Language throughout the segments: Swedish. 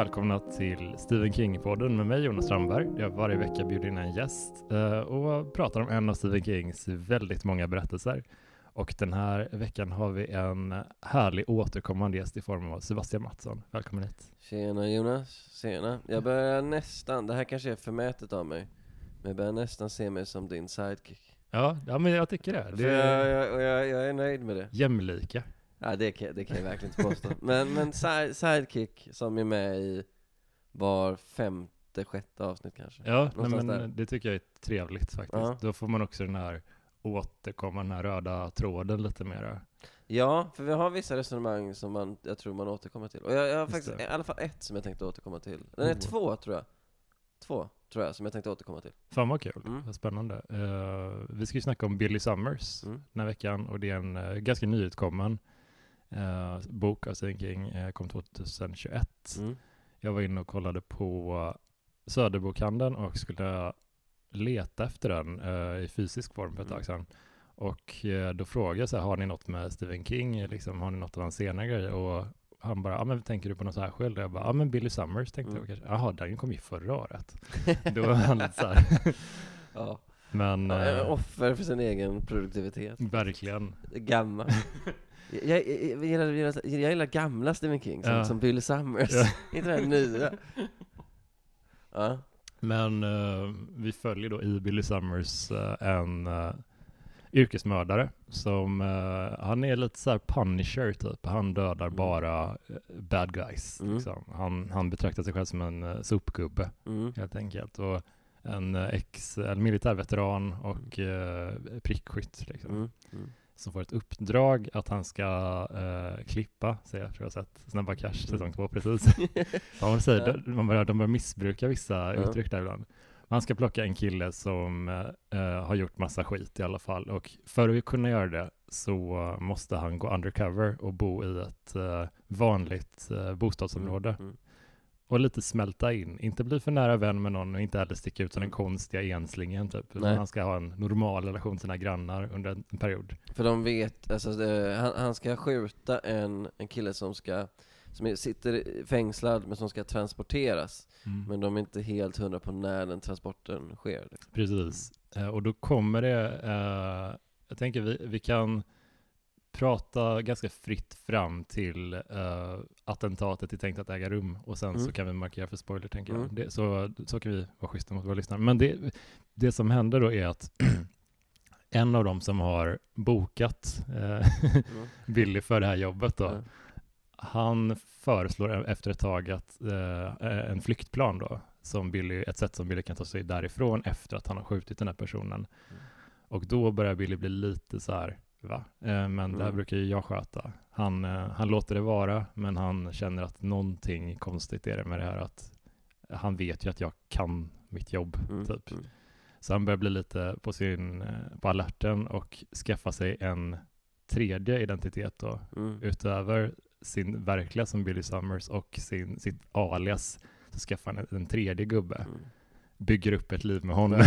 Välkomna till Stephen King-podden med mig Jonas Strandberg. Jag varje vecka bjuder in en gäst eh, och pratar om en av Stephen Kings väldigt många berättelser. Och den här veckan har vi en härlig återkommande gäst i form av Sebastian Mattsson. Välkommen hit. Tjena Jonas, tjena. Jag börjar nästan, det här kanske är förmätet av mig, men jag börjar nästan se mig som din sidekick. Ja, ja men jag tycker det. Det jag, jag, jag, jag är nöjd med det. jämlika. Ja, det, kan, det kan jag verkligen inte påstå. Men, men si- sidekick som är med i var femte, sjätte avsnitt kanske. Ja, nej, men där. det tycker jag är trevligt faktiskt. Ja. Då får man också den här återkomma, den här röda tråden lite mera. Ja, för vi har vissa resonemang som man, jag tror man återkommer till. Och jag, jag har Just faktiskt det. i alla fall ett som jag tänkte återkomma till. Den är Oh. två tror jag. Två, tror jag, som jag tänkte återkomma till. Fan vad kul, Mm. spännande. Eh, vi ska ju snacka om Billy Summers Mm. den här veckan och det är en uh, ganska nyutkommen eh, bok av Stephen King, eh, kom 2021. Mm. Jag var inne och kollade på Söderbokhandeln och skulle leta efter den eh, i fysisk form för ett Mm. tag sedan. Och eh, då frågade jag så här, har ni något med Stephen King, liksom, har ni något av hans senare grejer? Och han bara, ja men tänker du på något särskilt? Och jag bara, ja men Billy Summers tänkte Mm. jag kanske. Jaha, den kom ju förra året. Då var han lite så här. Ja. Men Ja, eh, offer för sin egen produktivitet. verkligen. Gammal. Jag, jag, jag, gillar, jag, gillar, gamla Stephen King, som, Ja. som Billy Summers. Ja. Inte den nya. Ja. Men eh, vi följer då i Billy Summers eh, en eh, yrkesmördare som, han är lite så här punisher typ. Han dödar Mm. bara bad guys. Mm. Liksom. Han, han betraktar sig själv som en uh, sopgubbe Mm. helt enkelt. Och en uh, ex, en militärveteran och uh, prickskytt liksom. Mm. Mm. Som får ett uppdrag att han ska eh, klippa, säger jag tror jag sett Snabba Cash säsong Mm. två precis. Ja, man säger, de, man börjar, de börjar missbruka vissa Ja. uttryck där ibland. Man ska plocka en kille som eh, har gjort massa skit i alla fall. Och för att kunna göra det så måste han gå undercover och bo i ett eh, vanligt eh, bostadsområde. Mm. Och lite smälta in. Inte bli för nära vän med någon och inte heller sticka ut som den konstiga enslingen typ. Han ska ha en normal relation till sina grannar under en, en period. För de vet, alltså, det, han, han ska skjuta en, en kille som ska som sitter fängslad men som ska transporteras. Mm. Men de är inte helt hundra på när den transporten sker. Liksom. Precis. Eh, och då kommer det, eh, jag tänker vi, vi kan prata ganska fritt fram till eh, attentatet är tänkt att äga rum och sen så Mm. kan vi markera för spoiler tänker jag. Mm. Det, så, så kan vi vara schyssta mot våra lyssnare. Men det, det som händer då är att en av dem som har bokat eh, Mm. Billy för det här jobbet då, Ja. han föreslår efter ett tag att eh, en flyktplan då, som Billy, ett sätt som Billy kan ta sig därifrån efter att han har skjutit den här personen. Mm. Och då börjar Billy bli lite så här, va? Eh, men det här Mm. brukar ju jag sköta. Han, eh, han låter det vara, men han känner att någonting konstigt är det med det här att han vet ju att jag kan mitt jobb, Mm. typ. Mm. Så han börjar bli lite på, sin, eh, på alerten och skaffa sig en tredje identitet då, Mm. utöver sin verkliga som Billy Summers och sin, sitt alias så skaffar han en tredje gubbe, Mm. Bygger upp ett liv med honom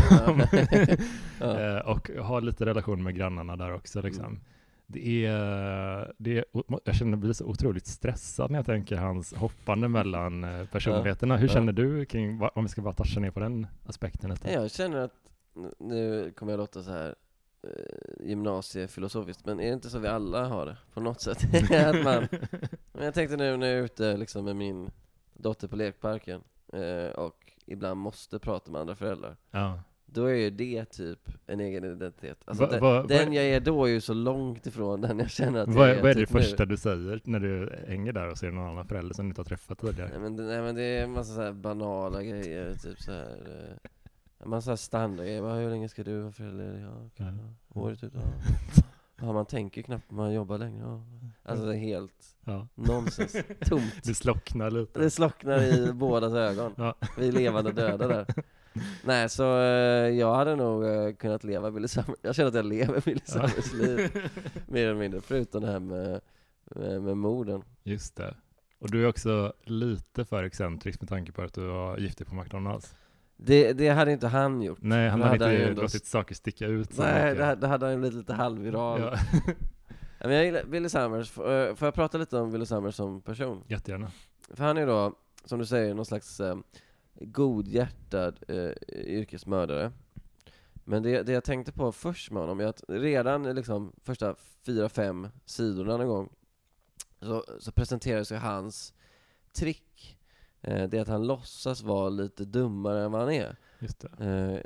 Ja. Eh, och har lite relation med grannarna där också. Liksom. Mm. Det är, det är, jag känner mig så otroligt stressad när jag tänker hans hoppande mellan eh, personligheterna. Hur känner du kring, om vi ska bara toucha ner på den aspekten lite? Jag känner att, nu kommer jag låta så här eh, gymnasiefilosofiskt, men är det inte så vi alla har det på något sätt? att man, men jag tänkte nu när jag är ute liksom med min dotter på lekparken eh, och ibland måste prata med andra föräldrar. Ja. Då är ju det typ en egen identitet. Alltså Va- den, va- den vad- jag är då är ju så långt ifrån den jag känner att jag är vad är det typ nu. första du säger när du hänger där och ser någon annan förälder som du inte har träffat tidigare? Nej men, det- nej men det är en massa så här banala grejer, typ så här. eh, En massa standardgrejer, hur länge ska du vara förälder? Ja, Ja. ja. året ut, ja. ja. Man tänker knappt på man jobbar längre, ja. Alltså det är helt Ja. nonsens, tomt. Det slocknar lite. Det slocknar i bådas ögon. Ja. Vi är levande döda där. Nej, så eh, jag hade nog eh, kunnat leva Billy Summers. Jag känner att jag lever Billy. Summers liv, mer eller mindre. Förutom det här med, med, med morden. Just det. Och du är också lite för excentrisk med tanke på att du var giftig på McDonalds. Det, det hade inte han gjort. Nej, han hade hade inte ju ändå- låtit saker sticka ut Nej, det, hade- det hade han blivit lite halvviral. Ja. Ja, Men jag gillar Billy Summers, eh, får jag prata lite om Billy Summers som person? Jättegärna. För han är då som du säger, någon slags eh, godhjärtad eh, yrkesmördare. Men det, det jag tänkte på först med honom är att redan liksom första fyra, fem sidorna någon gång så, så presenterar sig hans trick. Eh, det är att han låtsas vara lite dummare än vad han är. Just. Eh,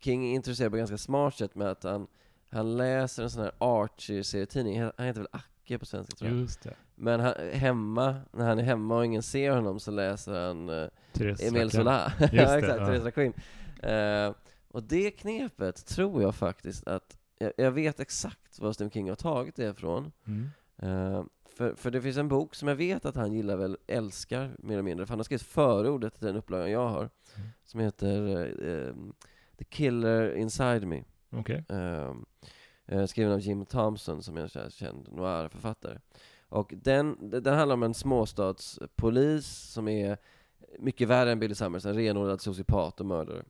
King introducerar på ett ganska smart sätt med att han, han läser en sån här Archie-serietidning, han heter väl Acke på svenska tror jag. Just det. Men han, hemma, när han är hemma och ingen ser honom så läser han Therese Emil. Zola. Just ja, det, exakt, ja. Therese Raquin. Och det knepet tror jag faktiskt att, jag, jag vet exakt var Stephen King har tagit det ifrån. Mm. För, för det finns en bok som jag vet att han gillar väl, älskar mer eller mindre, för han har skrivit förordet till den upplagan jag har, Mm. som heter eh, ehm, The Killer Inside Me. Okej. Ehm, eh, skriven av Jim Thompson som är en känd noir-författare. Och den, den handlar om en småstadspolis som är mycket värre än Billy Summers, en renodlad sociopat och mördare.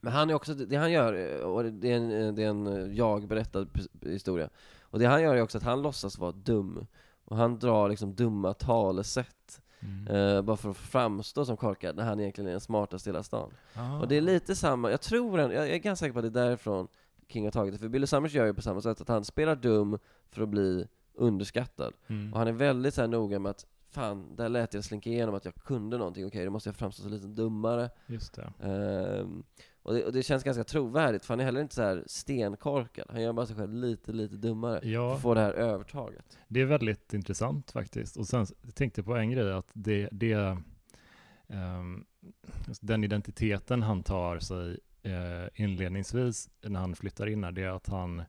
Men han är också, det han gör, eh, och det är en, eh, det är en eh, jag berättad pers- historia, och det han gör är också att han låtsas vara dum. Och han drar liksom dumma talesätt, Mm. eh, bara för att framstå som korkad, när han egentligen är den smartaste i hela stan. Ah. Och det är lite samma, jag tror, jag är ganska säker på att det är därifrån King har tagit det, för Billy Summers gör ju på samma sätt, att han spelar dum för att bli underskattad. Mm. Och han är väldigt så här noga med att, fan, där lät jag slinka igenom att jag kunde någonting, okej, då måste jag framstå så lite dummare. Just det. Ehm, och, det, och det känns ganska trovärdigt, för han är heller inte så här stenkorkad, han gör bara sig själv lite, lite dummare. För Ja, att få det här övertaget. det är väldigt intressant faktiskt. Och sen jag tänkte på en grej, att det, det alltså den identiteten han tar sig eh, inledningsvis när han flyttar in här, det är att han,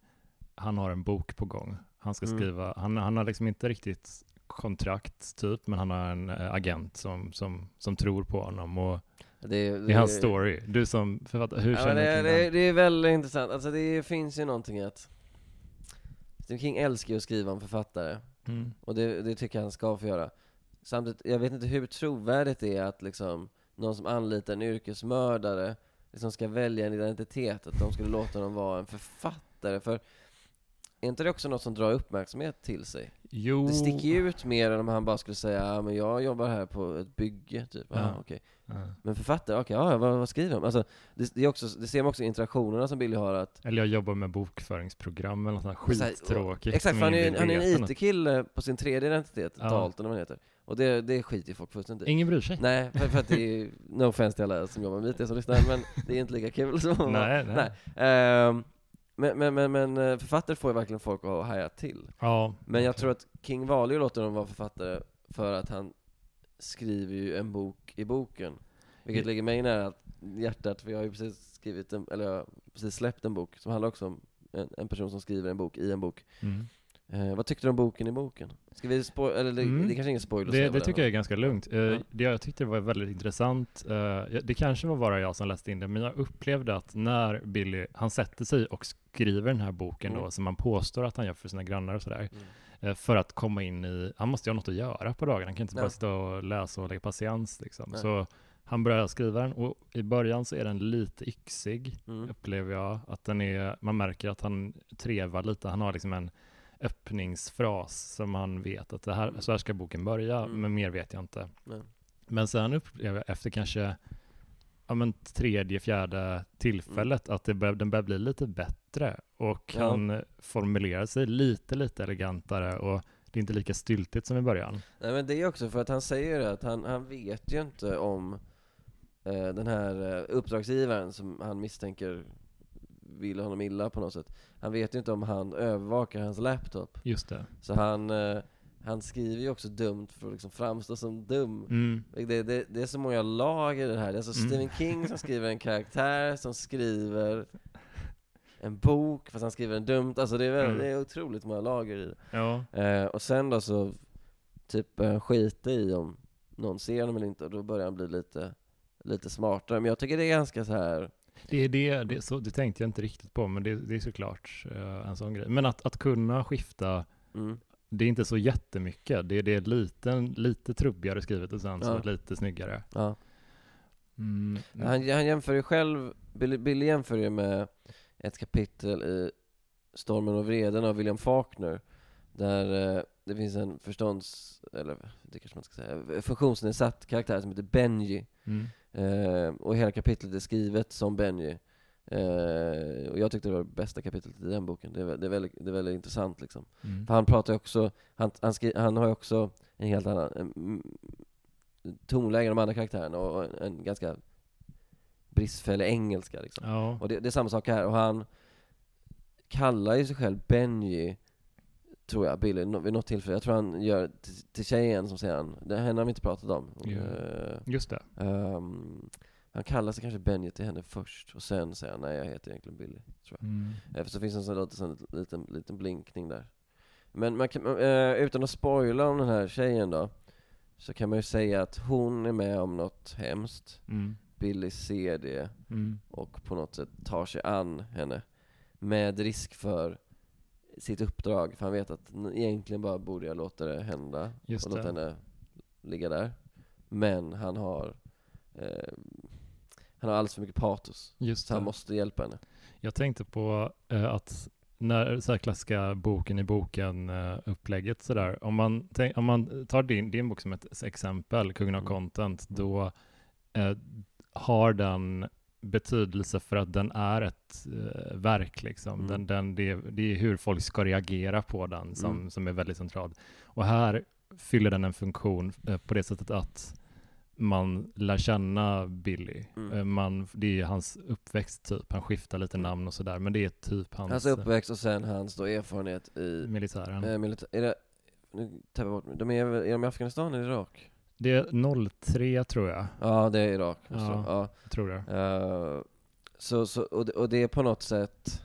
han har en bok på gång. Han ska Mm. skriva, han, han har liksom inte riktigt kontrakt typ, men han har en eh, agent som, som, som tror på honom och Det, det är hans story. Du som författare, hur Ja, känner du det, kring det, den? det är väldigt intressant, alltså det finns ju någonting att Stephen King älskar ju att skriva om författare, Mm. och det, det tycker jag han ska få göra Samtidigt, jag vet inte hur trovärdigt det är att liksom någon som anlitar en yrkesmördare liksom ska välja en identitet, att de skulle låta dem vara en författare, för är inte det också något som drar uppmärksamhet till sig? Jo, Det sticker ju ut mer än om han bara skulle säga ja, men jag jobbar här på ett bygge, typ. Ja. Ja. okej. Ja. Men författare, okej, ja, vad, vad skriver de? Alltså, det, det, är också, det ser man också i interaktionerna som Billy har att Eller jag jobbar med bokföringsprogram eller något sånt skittråkigt. Exakt, för han är, ju- han är en. IT-kille på sin tredje identitet, Ja. Dalton eller vad heter. Och det, det skiter ju folk fullständigt. Ingen bryr sig. Nej, för, för att det är no offense till alla som jobbar med IT som lyssnar, men det är inte lika kul som Nej, nej. Ehm, men, men, men, men eh, författare får ju verkligen folk att haja till. Ja, Men jag tror att King valde ju att låta dem vara författare för att han skriver ju en bok i boken. Vilket ligger mig nära hjärtat, för jag har ju precis skrivit en, eller jag har precis släppt en bok som handlar också om en, en person som skriver en bok i en bok. Mm. Eh, vad tyckte du om boken i boken? Ska vi spoil eller det, Mm. det är kanske ingen spoiler Det, det tycker jag är ganska lugnt. Eh, Ja. Det jag tyckte var väldigt intressant, eh, det kanske var bara jag som läste in det, men jag upplevde att när Billy, han sätter sig och skriver den här boken Mm. då, som man påstår att han gör för sina grannar och sådär, Mm. eh, för att komma in i, han måste ju ha något att göra på dagen, han kan inte Ja. bara sitta och läsa och lägga patiens liksom. Nej. Så han börjar skriva den och i början så är den lite yxig, Mm. upplever jag. Att den är, man märker att han trevar lite, han har liksom en öppningsfras som han vet att det här, så här ska boken börja, Mm. men mer vet jag inte. Nej. Men sen upplever jag efter kanske ja, men tredje, fjärde tillfället att det bör, den börjar bli lite bättre och Ja. han formulerar sig lite, lite elegantare och det är inte lika styltigt som i början. Nej men det är också för att han säger att han, han vet ju inte om eh, den här eh, uppdragsgivaren som han misstänker vill honom illa på något sätt. Han vet ju inte om han övervakar hans laptop. Just det. Så han, eh, han skriver ju också dumt för att liksom framstå som dum. Mm. Det, det, det är så många lager i det här. Det är alltså Mm. Stephen King som skriver en karaktär, som skriver en bok, fast han skriver den dumt. Alltså det är, väl, Mm. det är otroligt många lager i det. Ja. Eh, och sen då så typ han skita i om någon ser honom eller inte, och då börjar han bli lite, lite smartare. Men jag tycker det är ganska så här. Det, är det, det, så, det tänkte jag inte riktigt på, men det, det är såklart eh, en sån grej. Men att, att kunna skifta, Mm, det är inte så jättemycket. Det, det är lite, lite trubbigare skrivet och sen så Ja. lite snyggare. ja. Mm. han, han jämför ju själv, Billy, Billy jämför ju med ett kapitel i Stormen och vreden av William Faulkner. Där eh, det finns en förstånds, eller det kanske man ska säga, funktionsnedsatt karaktär som heter Benji. Mm. Eh, och hela kapitlet är skrivet som Benji. Eh, och jag tyckte det var det bästa kapitlet i den boken. Det är, det är, väldigt, det är väldigt intressant liksom. Mm. För han pratar ju också, han, han, skri, han har ju också en helt annan en, mm, tonläge än de andra karaktärerna och en, en ganska bristfällig engelska liksom. Ja. Och det, det är samma sak här, och han kallar ju sig själv Benji, tror jag, Billy, vid något tillfälle. Jag tror han gör till, till tjejen som säger han, det henne har vi inte pratat om. Eh, Just det. ehm, han kallar sig kanske Benji till henne först, och sen säger han nej jag heter egentligen Billy, tror jag. Mm. Eh, För så finns det en sån, sån liten, liten blinkning där. Men man kan, eh, utan att spoila om den här tjejen då, så kan man ju säga att hon är med om något hemskt. Mm. Billy ser det Mm. och på något sätt tar sig an henne. Med risk för sitt uppdrag, för han vet att egentligen bara borde jag låta det hända Just och låta henne ligga där. Men han har eh, han har alldeles för mycket patos, Just så han måste hjälpa henne. Jag tänkte på eh, att när så här klassiska boken i boken eh, sådär, om man, tänk, om man tar din, din bok som ett exempel, Kungen av Mm. content, då eh, har den betydelse för att den är ett eh, verk liksom. Mm. Den, den, det, det är hur folk ska reagera på den som, Mm. som är väldigt centralt. Och här fyller den en funktion eh, på det sättet att man lär känna Billy. Mm. Eh, Man, det är hans uppväxt typ, han skiftar lite namn och sådär, men det är typ hans, Hans uppväxt och sen hans då erfarenhet eh, i militären. eh, militär... Är det... Nu tappar jag bort mig. De är, är de i Afghanistan eller Irak? Det är 03 tror jag, Ja, det är Irak. Ja. Ja. jag tror det. Eh, så, så, och, det, och det är på något sätt...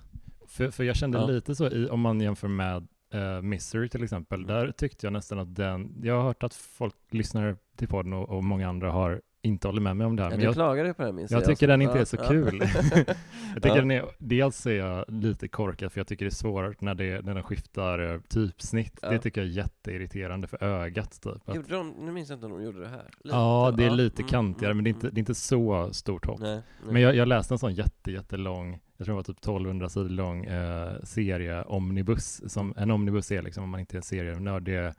För, för jag kände Ja. lite så, i, om man jämför med uh, Misery till exempel, Mm. där tyckte jag nästan att den, jag har hört att folk lyssnar till podden och, och många andra har inte håller med mig om det här, Ja, men du jag, klagade på den minns jag tycker den inte är så ja. kul. jag tycker Ja. den är, dels är jag lite korkad för jag tycker det är svårare när, det, när den skiftar eh, typsnitt. Ja. Det tycker jag är jätteirriterande för ögat typ. Att, de, nu minns jag inte om de gjorde det här. Lite, ja, det är lite mm, kantigare, mm, men det är, inte, mm. det är inte så stort hopp. Nej, nej. Men jag, jag läste en sån jätte, jättelång, jag tror det var typ 1200 sidor lång eh, serie Omnibus. Som, en Omnibus är liksom, om man inte är en serienörd, det är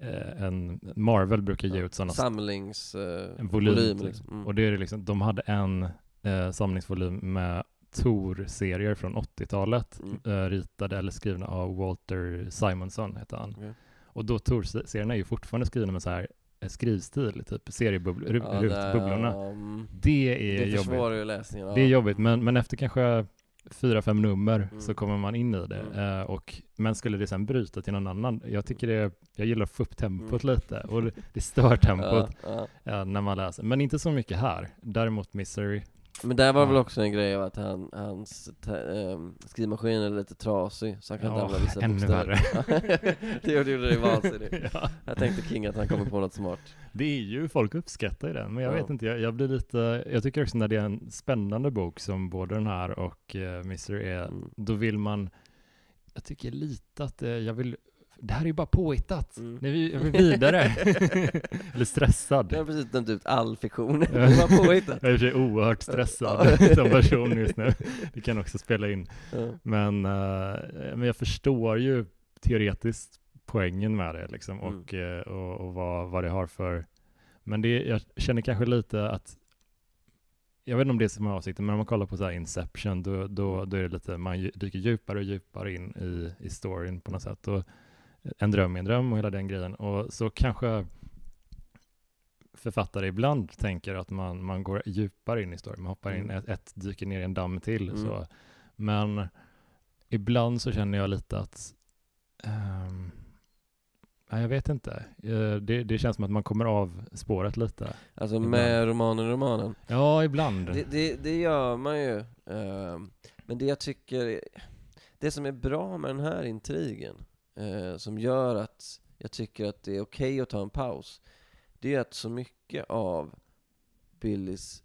en, Marvel brukar ge ut sådana Samlings... Eh, volym typ. liksom. Mm. Och det är liksom, de hade en eh, samlingsvolym med Tor-serier från 80-talet, Mm. eh, ritade eller skrivna av Walter Simonson, heter han. Okej. Och då Tor-serierna är ju fortfarande skrivna med så här eh, skrivstil, typ seriebubblor, Ja, rutbubblorna. mm. Det är Det jobbigt. försvårar ju läsningen. Det är ja. jobbigt, men, men efter kanske fyra, fem nummer Mm. så kommer man in i det. Mm. Eh, och, men skulle det sen bryta till någon annan, jag tycker det, jag gillar att få upp tempot Mm. lite och det, det stör tempot ja. eh, när man läser. Men inte så mycket här. Däremot Misery, Men där var Ja. väl också en grej av att han, hans ehm, skrivmaskin är lite trasig, så han kan inte Ja, använda vissa ännu bokstäver. det gjorde det vansinnigt. ja. Jag tänkte King att han kommer på något smart. Det är ju, folk uppskattar ju den, men jag Ja. vet inte, jag, jag blir lite, jag tycker också när det är en spännande bok som både den här och uh, Misery är, Mm. då vill man, jag tycker lite att eh, jag vill, det här är ju bara påhittat, Mm. nu är vi, vidare. Eller stressad. Jag har precis dömt ut all fiktion. det var påhittat. Jag är i och för sig oerhört stressad som person just nu. Det kan också spela in. Ja. Men, eh, men jag förstår ju teoretiskt poängen med det liksom Mm. och, eh, och, och vad, vad det har för... Men det, jag känner kanske lite att jag vet inte om det är som är avsikten, men om man kollar på så här Inception, då, då, då är det lite, man dyker djupare och djupare in i, i storyn på något sätt. Och en dröm är en dröm och hela den grejen. Och så kanske författare ibland tänker att man, man går djupare in i storyn, man hoppar in, Mm. ett, ett dyker ner i en damm till. Mm. Så. Men ibland så känner jag lite att ehm, nej, jag vet inte. Eh, Det, det känns som att man kommer av spåret lite. Alltså Ibland. med romanen romanen. Ja, ibland. Det, det, det gör man ju. Ehm, men det jag tycker, det som är bra med den här intrigen, eh, som gör att jag tycker att det är okej att ta en paus, det är att så mycket av Billys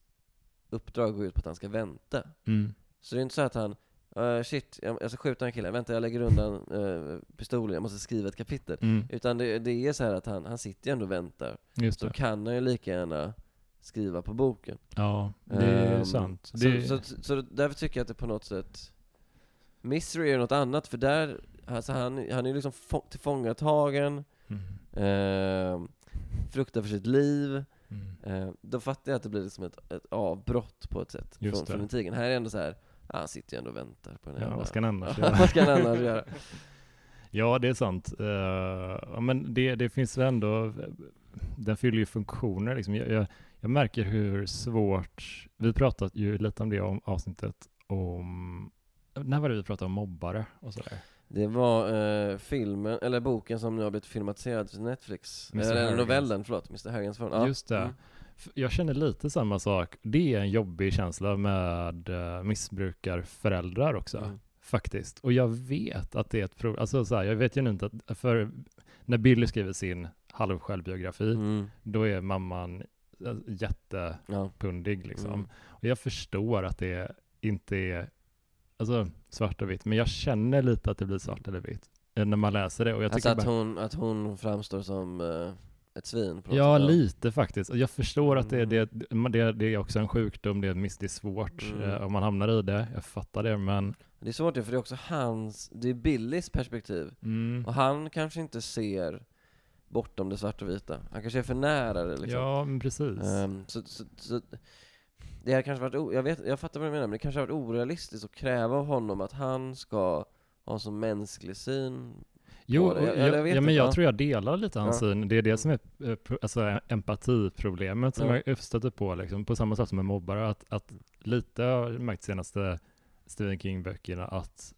uppdrag går ut på att han ska vänta. Mm. Så det är inte så att han, "Eh, shit, jag, jag ska skjuta den här killen, vänta jag lägger undan eh, pistolen, jag måste skriva ett kapitel. Mm. Utan det, det är så här att han, han sitter ju ändå och väntar. Just Så det. kan han ju lika gärna skriva på boken. Ja, det är Ehm, sant. Så, Det, så, så, därför tycker jag att det på något sätt Misery är något annat, för där alltså han, han är liksom få, tillfångatagen, Mm. eh, fruktar för sitt liv. Mm. Eh, då fattar jag att det blir liksom ett, ett avbrott på ett sätt Just från, det. från intrigen. Här är ändå så här, ah, han sitter ju ändå och väntar på den Ja, jävla- vad ska han annars Ja, göra? vad ska han annars göra? Ja, det är sant. Eh, ja, men det, det finns väl ändå, den fyller ju funktioner. Liksom. Jag, jag, jag märker hur svårt, vi pratade ju lite om det om avsnittet om, när var det vi pratade om mobbare och sådär? Det var eh, filmen, eller boken som nu har blivit filmatiserad till Netflix. Mr. Eller Harrigans. novellen, förlåt, Mr. Harrigans förhållande. Ja. Just det. Mm. Jag känner lite samma sak. Det är en jobbig känsla med uh, missbrukarföräldrar också. Mm. Faktiskt. Och jag vet att det är ett problem. Alltså så här, jag vet ju inte att, för när Billy skriver sin halvsjälvbiografi, Mm. då är mamman eh, jättepundig Ja. liksom. Mm. Och jag förstår att det inte är alltså, svart och vitt, men jag känner lite att det blir svart eller vitt eh, när man läser det. Och jag Alltså att bara, hon, att hon framstår som eh, ett svin på Ja, sätt. lite faktiskt. Jag förstår att det, Mm. det, det, det är också en sjukdom, det är, miss, det är svårt Mm. eh, om man hamnar i det. Jag fattar det, men Det är svårt ju, för det är också hans, det är Billys perspektiv. mm, Och han kanske inte ser bortom det svarta och vita. Han kanske är för nära det liksom. ja, men precis. Ehm, så, så, så, det har kanske varit, jag, vet, jag fattar vad du menar, men det kanske har varit orealistiskt att kräva av honom att han ska ha en så mänsklig syn. jo, Jag- jag, jag ja, men jag ja. tror jag delar lite hans Ja. syn. Det är det som är eh, alltså, empatiproblemet som Ja. jag stöter på, liksom, på samma sätt som med mobbare. Att, att lite har jag märkt senaste Stephen King-böckerna att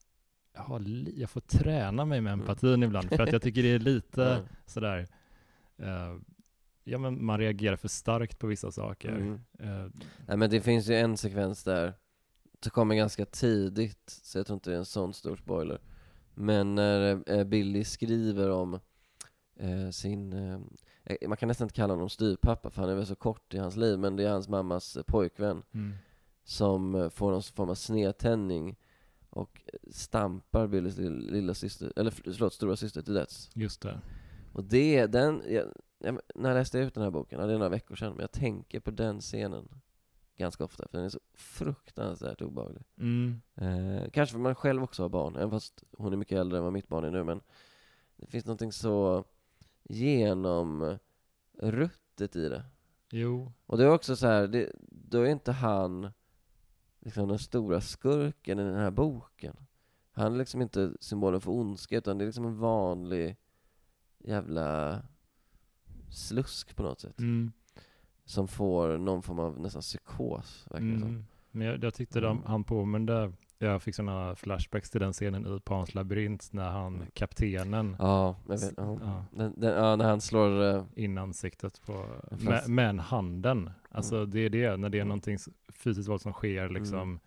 li- jag får träna mig med Mm. empatin ibland, för att jag tycker det är lite Ja. sådär, eh, ja men man reagerar för starkt på vissa saker. Mm. Eh, Nej men det finns ju en sekvens där, det kommer ganska tidigt, så jag tror inte det är en sån stor spoiler. Men när eh, Billy skriver om eh, sin, man kan nästan inte kalla honom styvpappa för han är väl så kort i hans liv, men det är hans mammas pojkvän mm. som får någon form av snedtändning och stampar Billys lill- lilla syster, eller förlåt, stora syster till döds. Just det. Och det, den, jag, jag, när jag läste ut den här boken, ja, det är några veckor sedan, men jag tänker på den scenen ganska ofta, för den är så fruktansvärt obehaglig. Mm. Eh, kanske för man själv också har barn, även fast hon är mycket äldre än vad mitt barn är nu, men det finns någonting så genomruttet i det. Jo. Och det är också så här, det, då är inte han liksom den stora skurken i den här boken. Han är liksom inte symbolen för ondska, utan det är liksom en vanlig jävla slusk på något sätt. Mm. Som får någon form av nästan psykos, verkar det som. Mm. Men jag, jag tyckte de, Mm. han påminde, jag fick sådana flashbacks till den scenen i Pans labyrint när han, kaptenen, Ja, jag vet. Ja. ja, Den, den, ja, när han slår... eh, in ansiktet på, med, med en handen. Alltså Mm. det är det, när det är Mm. någonting fysiskt våld som sker liksom Mm.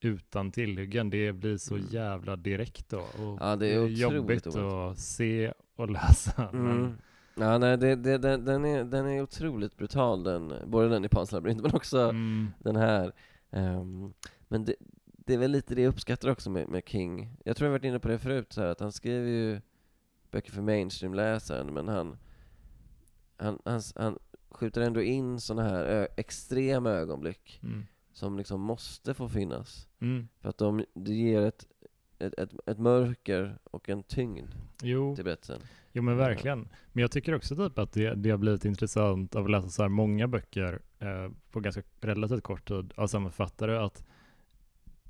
utan tillhyggen, det blir så Mm. jävla direkt då. Och Ja, det är otroligt jobbigt obehagligt. att se och läsa. Men, Mm. Ja, nej, det, det, den, den, är, den är otroligt brutal, den, både den i Pans labyrint men också mm, den här. Ehm, men det, det är väl lite det jag uppskattar också med, med King. Jag tror jag varit inne på det förut, så här, att han skriver ju böcker för mainstream-läsaren, men han, han, han, han skjuter ändå in sådana här ö, extrema ögonblick mm, som liksom måste få finnas. mm. För att de, det ger ett, ett, ett, ett mörker och en tyngd Jo, till berättelsen. Jo men verkligen. Men jag tycker också typ att det, det har blivit intressant av att läsa så här många böcker eh, på ganska relativt kort tid av samma författare att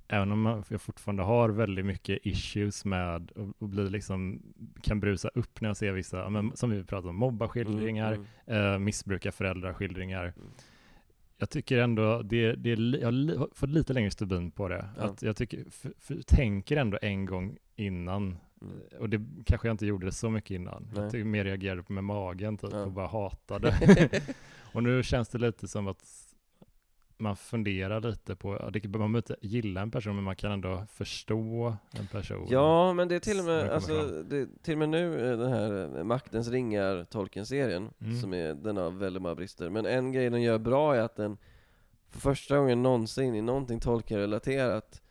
även om jag fortfarande har väldigt mycket issues med och, och blir liksom, kan brusa upp när jag ser vissa, men, som vi pratade om, mobbarskildringar, Mm, mm. eh, missbrukarföräldraskildringar. Mm. Jag tycker ändå, det, det jag har fått lite längre stubin på det. Ja. Att jag tycker, för, för, tänker ändå en gång innan Mm. och det kanske jag inte gjorde det så mycket innan. Nej. Jag mer reagerade med magen typ Ja. och bara hatade. och nu känns det lite som att man funderar lite på, man behöver inte gilla en person men man kan ändå förstå en person. Ja, men det är till och med, alltså, det, till och med nu, eh, den här eh, Maktens ringar Tolkien-serien, Mm. som är, den har väldigt många brister. Men en grej den gör bra är att den, för första gången någonsin i någonting Tolkien-relaterat,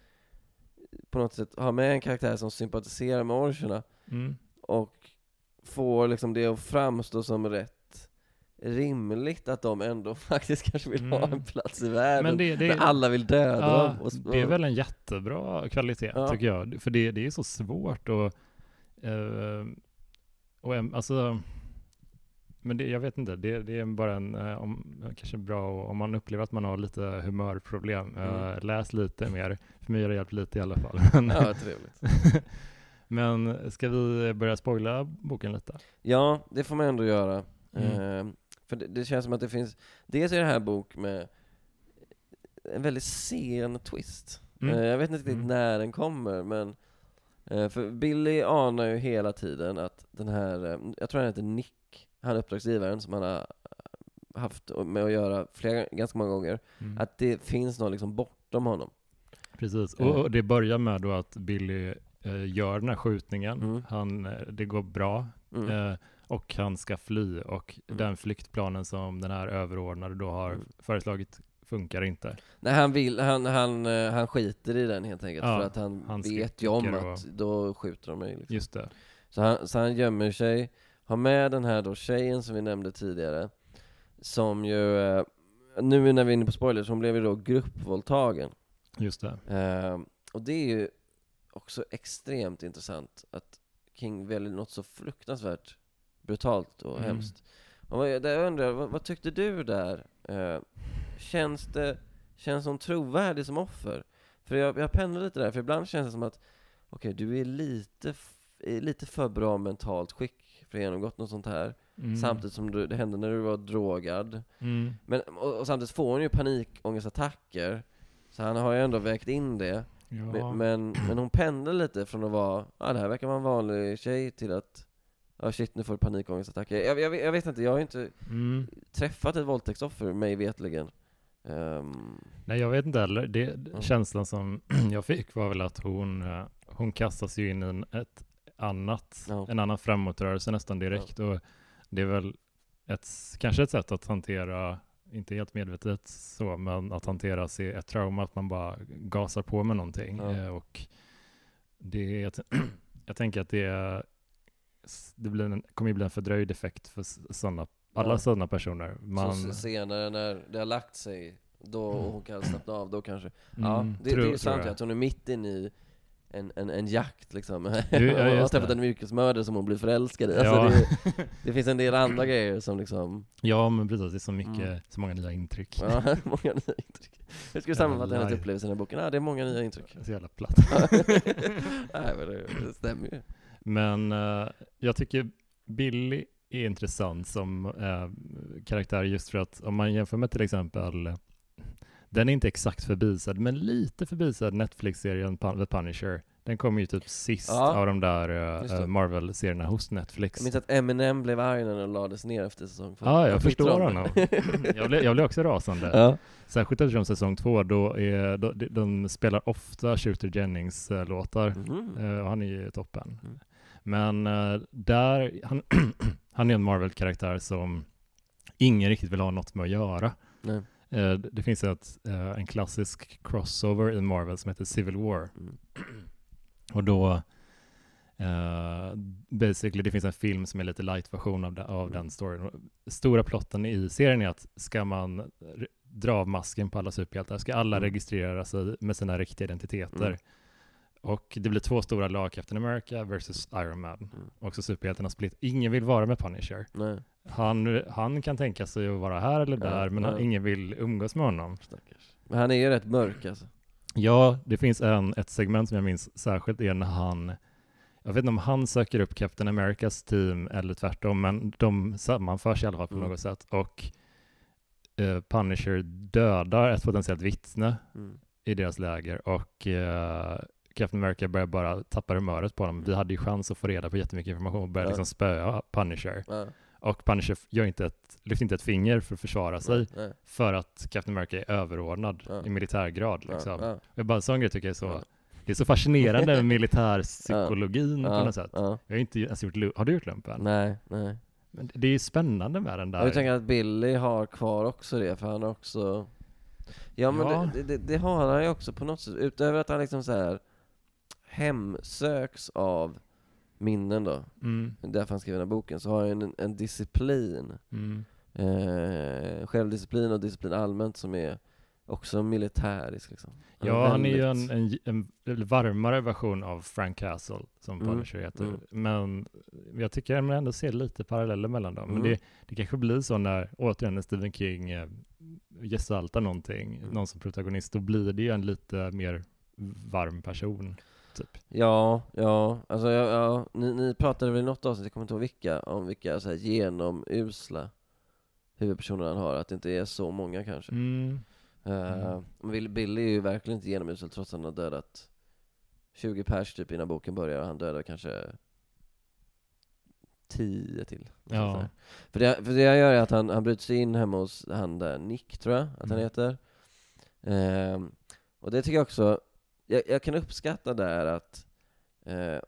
på något sätt har med en karaktär som sympatiserar med orcherna, Mm. och får liksom det att framstå som rätt rimligt att de ändå faktiskt kanske vill ha Mm. en plats i världen. Men det, det, men alla vill döda ja, dem. Och, det är väl en jättebra kvalitet Ja. tycker jag. För det, det är så svårt och Eh, och em- alltså, men det, jag vet inte, det, det är bara en, eh, om, kanske bra om man upplever att man har lite humörproblem, eh, Mm. läs lite mer. För mig har det hjälpt lite i alla fall. Ja, trevligt. men ska vi börja spoila boken lite? Ja, det får man ändå göra. Mm. Eh, för det, det känns som att det finns, dels är det här bok med en väldigt sen twist. Mm. Eh, jag vet inte riktigt Mm. när den kommer, men eh, för Billy anar ju hela tiden att den här, eh, jag tror han heter Nick, han uppdragsgivaren som han har haft med att göra flera, ganska många gånger, Mm. att det finns något liksom bortom honom. Precis, Eh. och, och det börjar med då att Billy eh, gör den här skjutningen. Mm. Han, eh, det går bra Mm. eh, och han ska fly och Mm. den flyktplanen som den här överordnade då har Mm. föreslagit funkar inte. Nej, han, vill, han, han, eh, han skiter i den helt enkelt, Ja, för att han, han vet ju om att då skjuter de mig. Liksom. Just det. Så, han, så han gömmer sig, har med den här då tjejen som vi nämnde tidigare, som ju, eh, nu när vi är inne på spoilers, hon blev ju då gruppvåldtagen. Just det. Eh, och det är ju också extremt intressant att King väljer något så fruktansvärt brutalt och Mm. hemskt. Och vad, jag undrar, vad, vad tyckte du där? Eh, känns det, känns hon trovärdig som offer? För jag, jag pendlar lite där, för ibland känns det som att okej, du är lite, är lite för bra mentalt skick ha genomgått något sånt här. Mm. Samtidigt som du, det hände när du var drogad. Mm. Men, och, och samtidigt får hon ju panikångestattacker. Så han har ju ändå vägt in det. Ja. Men, men, men hon pendlar lite från att vara, ja det här verkar vara en vanlig tjej till att, ja shit nu får du panikångestattacker. Jag, jag, jag vet inte, jag har ju inte mm. träffat ett våldtäktsoffer, mig vetligen. Ehm, Nej, jag vet inte heller. Det, Ja. Känslan som jag fick var väl att hon, eh, hon kastas ju in i en, ett annat, Ja. en annan framåtrörelse nästan direkt. Och det är väl ett, kanske ett sätt att hantera, inte helt medvetet så, men att hantera sig ett trauma, att man bara gasar på med någonting. Ja. Eh, Och det, t- jag tänker att det, är- det blir en, kommer ju bli en fördröjd effekt för sådana, alla Ja. sådana personer. Man, Så senare när det har lagt sig, då och hon kan slappna av, då kanske. Mm, ja, det, tror- det är sant att hon är mitt inne i en, en, en jakt liksom. Du, ja, Hon har träffat en yrkesmördare som hon blir förälskad i. Alltså Ja. det, det finns en del andra grejer som liksom, Ja, men precis. Det är så mycket, Mm. så många nya intryck. ja, många nya intryck. Hur ska du sammanfatta hennes upplevelse i den här boken? Ja, det är många nya intryck. Så jävla platt. Nej men det, det stämmer ju. Men eh, jag tycker Billy är intressant som eh, karaktär just för att om man jämför med till exempel den är inte exakt förbisedd, men lite förbisedd Netflix-serien The Punisher. Den kom ju typ sist Ja, av de där det. Marvel-serierna hos Netflix. Jag minns att Eminem blev arg när den lades ner efter säsong två. Ja, jag tyckte förstår honom. jag, blev, jag blev också rasande. ja. Särskilt eftersom säsong två, då är, då, de, de spelar ofta Shooter Jennings-låtar. Eh, och han är ju toppen. Mm. Men eh, där, han, han är en Marvel-karaktär som ingen riktigt vill ha något med att göra. Nej. Eh, det- finns ett, eh, en klassisk crossover i Marvel som heter Civil War. Mm. Och då, eh, basically, det finns en film som är lite light-version av, de, av Mm. den storyn. Stora plotten i serien är att ska man dra av masken på alla superhjältar, ska alla Mm. registrera sig med sina riktiga identiteter. Och det blir två stora lag, Captain America versus Iron Man. Mm. Och så superhjältarna split. Ingen vill vara med Punisher. Nej, Han, han kan tänka sig att vara här eller Ja, där, men han, ja. ingen vill umgås med honom. stackars. Men han är ju rätt mörk alltså. Ja, det finns en, ett segment som jag minns särskilt är när han, jag vet inte om han söker upp Captain Americas team eller tvärtom, men de sammanförs i alla fall på Mm. något sätt. Och eh, Punisher dödar ett potentiellt vittne Mm. i deras läger och eh, Captain America börjar bara tappa humöret på dem. Vi hade ju chans att få reda på jättemycket information och börjar Ja. liksom spöa Punisher. Ja. Och Punisher gör inte ett, lyfter inte ett finger för att försvara sig Nej. för att Captain America är överordnad Ja. i militärgrad. Ja, Liksom. ja. Jag bara, en sån grej tycker jag är så, Ja. det är så fascinerande med militärpsykologin på Ja, något sätt. ja. Jag har inte ens gjort, har du gjort lumpen? Nej, nej. Men det är ju spännande med den där. Jag tänker att Billy har kvar också det, för han har också Ja men Ja. Det, det, det har han ju också på något sätt, utöver att han liksom så här hemsöks av minnen då, Mm, därför han skrev den här boken, så har han en, en disciplin, mm, eh, självdisciplin och disciplin allmänt som är också militärisk liksom. Ja, han är ju en, en, en varmare version av Frank Castle, som Mm, Punisher heter. mm. Men jag tycker man ändå ser lite paralleller mellan dem. Men Mm. det, det kanske blir så när, återigen, när Stephen King eh, gestaltar någonting, Mm. någon som protagonist, då blir det ju en lite mer varm person, typ. Ja, ja, alltså ja, ja. Ni, ni pratade väl i något avsnitt, jag kommer inte ihåg vilka, om vilka så här genomusla huvudpersoner han har, att det inte är så många kanske. Mm. Men Bill- Billy är ju verkligen inte genomusel trots att han har dödat 20 pers typ innan boken börjar, och han dödar kanske 10 till. Ja. För det, för det han gör är att han, han bryter sig in hemma hos han där, Nick tror jag att han Mm. heter. Ehm, och det tycker jag också, jag, jag kan uppskatta där att, eh,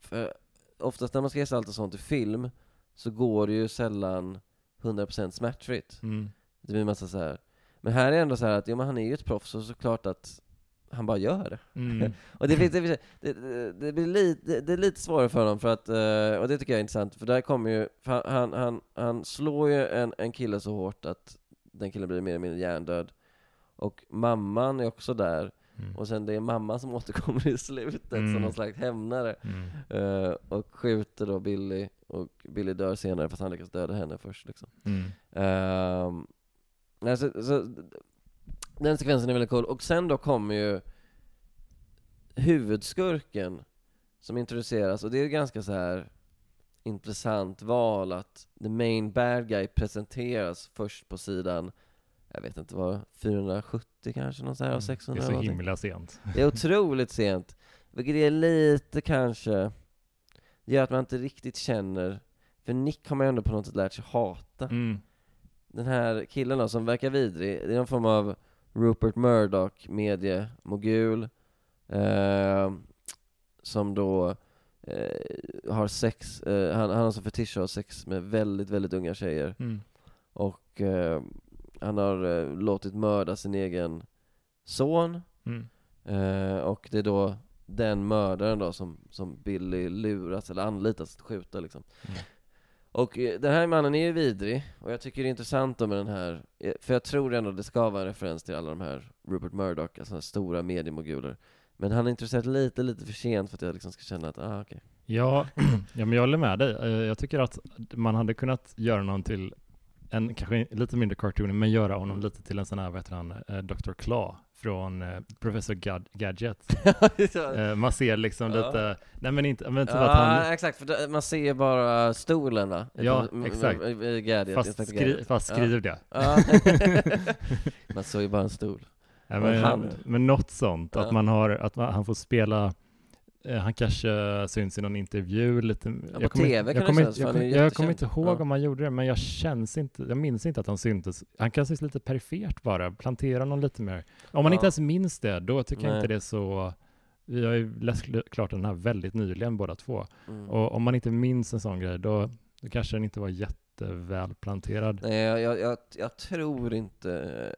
för oftast när man ska gestalta sånt i film, så går det ju sällan 100% smärtfritt. Mm. Det blir massa så här. Men här är det ändå så här att, jo men han är ju ett proffs, och såklart att han bara gör det. Mm. Och det, finns, det, det, det, det, blir lite, det är lite svårare för honom för att, eh, och det tycker jag är intressant, för där kommer ju, han, han, han slår ju en, en kille så hårt att den killen blir mer eller mindre hjärndöd. Och mamman är också där, Mm. och sen det är mamman som återkommer i slutet Mm. som någon slags hämnare. Mm. eh, och skjuter då Billy, och Billy dör senare fast han lyckas döda henne först liksom. Ehm, nej, så, den sekvensen är väldigt cool. Och sen då kommer ju huvudskurken som introduceras, och det är ganska så här intressant val att the main bad guy presenteras först på sidan, jag vet inte vad, 470 kanske, någon så här, av 600 Mm. Det är så himla sent. Det är otroligt sent, vilket är lite kanske, gör att man inte riktigt känner, för Nick har man ju ändå på något sätt lärt sig hata Mm. den här killen då, som verkar vidrig, det är någon form av Rupert Murdoch, mediemogul, eh, som då eh, har sex, eh, han, han har som fetisch att ha sex med väldigt, väldigt unga tjejer. Mm. Och eh, han har eh, låtit mörda sin egen son, Mm. eh, och det är då den mördaren då som, som Billy luras eller anlitas att skjuta liksom. Mm. Och eh, den här mannen är ju vidrig, och jag tycker det är intressant då med den här, eh, för jag tror ändå det ska vara en referens till alla de här Rupert Murdoch, alltså stora mediemoguler. Men han är introducerad lite, lite för sent för att jag liksom ska känna att, ah okej. Ja, ja, men jag håller med dig. Eh, Jag tycker att man hade kunnat göra någon till en kanske lite mindre cartoon, men göra honom lite till en sån här, vad heter han, eh, Dr. Claw från eh, Professor Gad- Gadget. Eh, Man ser liksom Ja. lite, nej men inte, men typ ja, att han, exakt, för det- man ser bara stolen va? Ja, exakt. Gadget, fast, skri, fast Ja. skriv det. Ja. man såg ju bara en stol. En men, men något sånt, att man har, att man, han får spela han kanske syns i någon intervju lite. TV jag kan det kommer, för jag, kommer- jag kommer inte ihåg Ja. om han gjorde det, men jag känns inte, jag minns inte att han syntes. Han kan syns lite perifert bara, plantera någon lite mer. Om man Ja. inte ens minns det, då tycker jag Nej. inte det är så, vi har ju läst klart den här väldigt nyligen båda två. Mm. Och om man inte minns en sån grej, då, då kanske den inte var jätteväl planterad. Nej, jag, jag, jag, jag tror inte...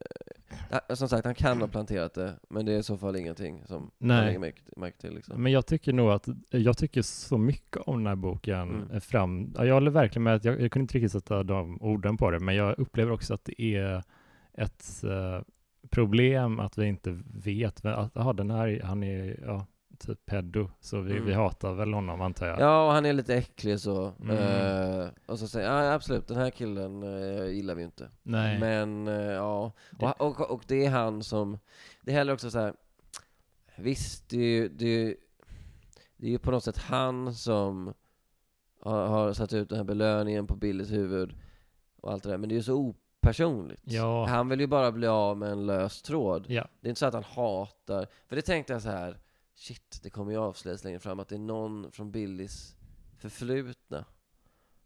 Som sagt, han kan ha planterat det, men det är i så fall ingenting som Nej. man lägger märke, till liksom. Men jag tycker nog att, jag tycker så mycket om den här boken Mm. fram, ja, jag håller verkligen med att jag, jag kunde inte riktigt sätta de orden på det, men jag upplever också att det är ett eh, problem att vi inte vet, att aha, den här, han är, ja, typ pedo, så vi, Mm. vi hatar väl honom antar jag. Ja, och han är lite äcklig så. Mm. Eh, och så säger ja absolut, den här killen eh, gillar vi inte. Nej. Men, eh, ja. Och, och, och det är han som, det är heller också så här. visst, det är ju, det är, ju- det är ju på något sätt han som har, har satt ut den här belöningen på Billys huvud och allt det där, men det är ju så opersonligt. Ja. Han vill ju bara bli av med en lös tråd. Ja. Det är inte så att han hatar, för det tänkte jag så här. Shit, det kommer ju avslöjas längre fram att det är någon från Billys förflutna.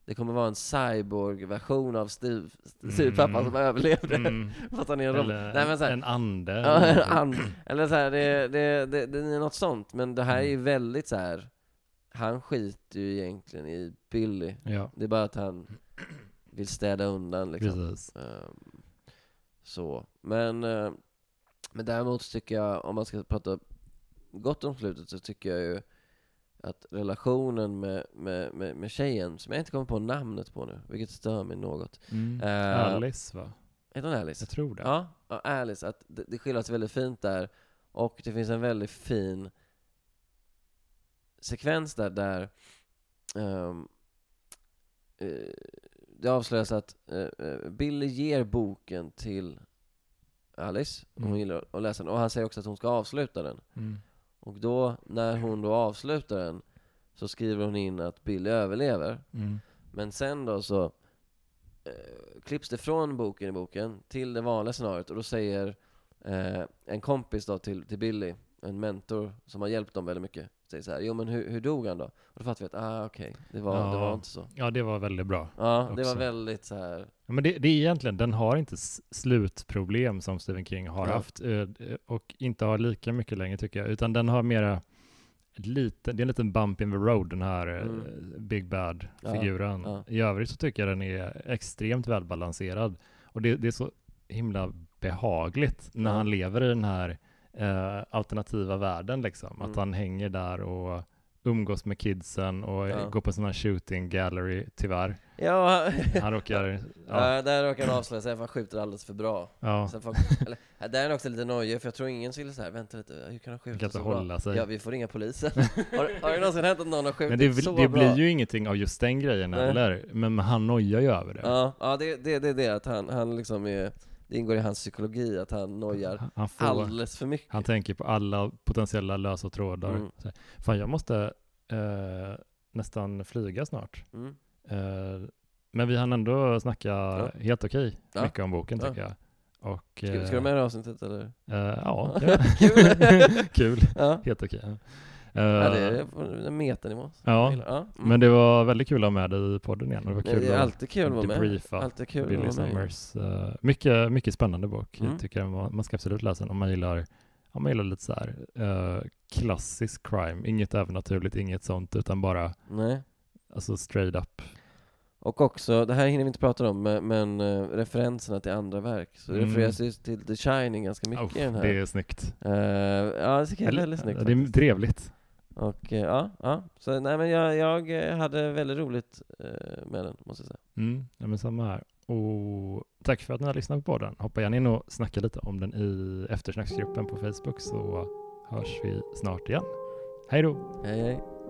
Det kommer vara en cyborg-version av Steve Mm. som överlevde. Mm. Fast han är en. Eller Nej men så här, en ande. ja, en and, eller så här, det, det, det, det är något sånt. Men det här är ju Mm. väldigt så här. han skiter ju egentligen i Billy. Ja, Det är bara att han vill städa undan liksom. precis. Ehm, så, men, eh, men däremot tycker jag, om man ska prata gott om slutet, så tycker jag ju att relationen med, med, med, med tjejen, som jag inte kommer på namnet på nu, vilket stör mig något. Mm. Eh, Alice va? Heter hon Alice? Jag tror det. Ja, ja, Alice. Att det, det skildras väldigt fint där. Och det finns en väldigt fin sekvens där, där eh, det avslöjas att eh, Billy ger boken till Alice, om hon Mm. gillar att läsa den. Och han säger också att hon ska avsluta den. Mm. Och då, när hon då avslutar den, så skriver hon in att Billy överlever. Mm. Men sen då så eh, klipps det från boken i boken till det vanliga scenariot och då säger eh, en kompis då till, till Billy, en mentor som har hjälpt dem väldigt mycket, säger så här, jo men hur, hur dog han då? Och då fattar vi att, ah okej, det, var, det Ja. var inte så. Ja, det var väldigt bra. Ja, det var Också. väldigt så här. Ja, men det, det är egentligen, den har inte slutproblem som Stephen King har Ja. haft eh, och inte har lika mycket längre tycker jag, utan den har mera lite, det är en liten bump in the road den här eh, Mm. Big Ja, Bad-figuren. ja. I övrigt så tycker jag den är extremt välbalanserad och det, det är så himla behagligt när Ja. han lever i den här eh, alternativa världen liksom, Mm. att han hänger där och umgås med kidsen och Ja. går på sån här shooting gallery, tyvärr. Ja, Han råkar, ja, ja. där råkar han avslöja sig för han skjuter alldeles för bra. ja. Sen folk, eller, där är han också lite nojig, för jag tror ingen skulle säga vänta lite, hur kan han kan skjuta inte så bra? hålla sig. Ja, vi får ringa polisen. har, har det någonsin hänt att någon har skjutit Men det, så det bra? blir ju ingenting av just den grejen Nej. heller, men han nojar ju över det. Ja, ja det, det, det är det att han, han liksom är, det ingår i hans psykologi att han nojar Han- får, alldeles för mycket. han tänker på alla potentiella lösa trådar. Mm. Så Fan, jag måste eh, nästan flyga snart. Mm. Eh, men vi hann ändå snacka Ja. helt okej Ja. mycket om boken Ja. tycker jag. Och, Ska, eh, ska du med i det avsnittet eller? eh, ja. Kul! kul. Helt okej. Ja. ja, det är en metanivå. Ja, ja. Mm. Men det var väldigt kul att ha med dig i podden igen. Det var kul det är att alltid kul att vara med. Alltid kul att Billy vara med. Summers. Eh, mycket, mycket spännande bok. Mm. Jag tycker man, ska absolut läsa den om man gillar, om man gillar lite så här eh, klassisk crime. Inget övernaturligt, inget sånt, utan bara Nej. alltså straight up. Och också, det här hinner vi inte prata om, men, men eh, referenserna till andra verk. Så det Mm. refereras ju till The Shining ganska mycket Uff, i den här. det är snyggt. Eh, ja, det är väldigt snyggt. det är trevligt. Och eh, ja, ja. Så nej men jag, jag eh, hade väldigt roligt eh, med den, måste jag säga. Mm, ja, men samma här. Och tack för att ni har lyssnat på den. Hoppa gärna in och snacka lite om den i eftersnacksgruppen på Facebook så hörs vi snart igen. Hej då! Hej hej.